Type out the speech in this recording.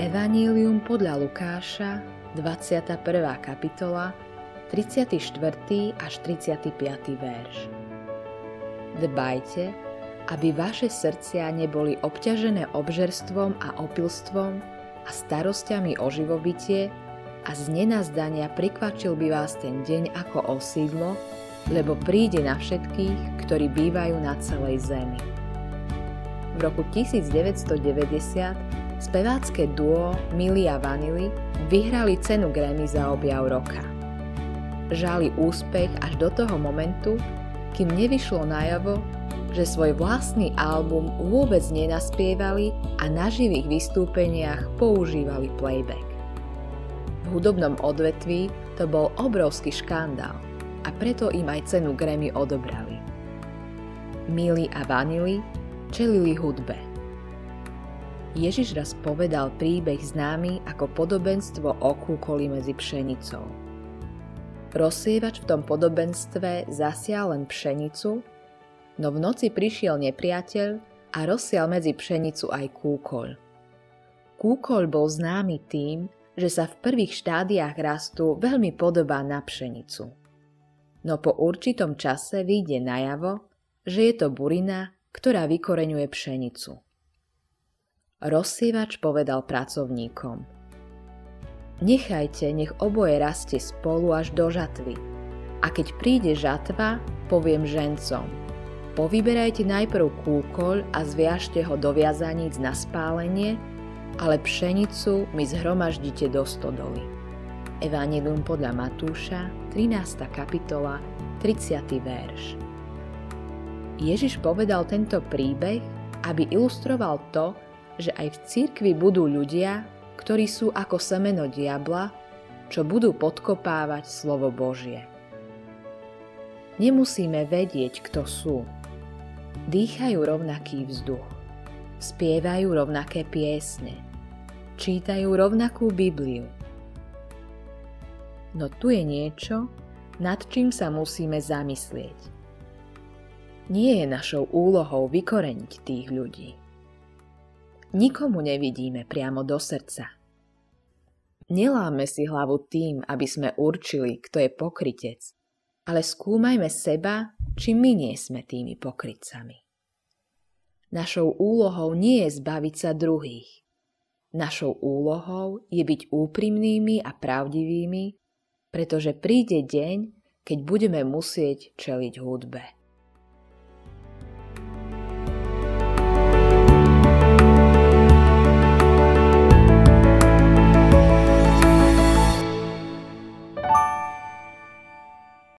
Evanílium podľa Lukáša, 21. kapitola, 34. až 35. verš. Dbajte, aby vaše srdcia neboli obťažené obžerstvom a opilstvom a starostiami o živobytie a z nenazdania prikvačil by vás ten deň ako osídlo, lebo príde na všetkých, ktorí bývajú na celej zemi. V roku 1990 spevácké duo Milly a Vanily vyhrali cenu Grammy za objav roka žali úspech až do toho momentu, kým nevyšlo najavo, že svoj vlastný album vôbec nenaspievali a na živých vystúpeniach používali playback. V hudobnom odvetví to bol obrovský škandál a preto im aj cenu Grammy odobrali. Milly a Vanily čelili hudbe. Ježiš raz povedal príbeh známy ako podobenstvo o kúkoli medzi pšenicou. Rozsievač v tom podobenstve zasial len pšenicu, no v noci prišiel nepriateľ a rozsial medzi pšenicu aj kúkol. Kúkol bol známy tým, že sa v prvých štádiách rastu veľmi podobá na pšenicu. No po určitom čase vyjde najavo, že je to burina, ktorá vykoreňuje pšenicu. Rozsievač povedal pracovníkom – Nechajte, nech oboje rastie spolu až do žatvy. A keď príde žatva, poviem žencom. Povyberajte najprv kúkoľ a zviažte ho do viazaníc na spálenie, ale pšenicu mi zhromaždite do stodoly. Evangelium podľa Matúša, 13. kapitola, 30. verš. Ježiš povedal tento príbeh, aby ilustroval to, že aj v cirkvi budú ľudia, ktorí sú ako semeno diabla, čo budú podkopávať slovo Božie. Nemusíme vedieť, kto sú. Dýchajú rovnaký vzduch, spievajú rovnaké piesne, čítajú rovnakú Bibliu. No tu je niečo, nad čím sa musíme zamyslieť. Nie je našou úlohou vykoreniť tých ľudí nikomu nevidíme priamo do srdca. Neláme si hlavu tým, aby sme určili, kto je pokrytec, ale skúmajme seba, či my nie sme tými pokrytcami. Našou úlohou nie je zbaviť sa druhých. Našou úlohou je byť úprimnými a pravdivými, pretože príde deň, keď budeme musieť čeliť hudbe.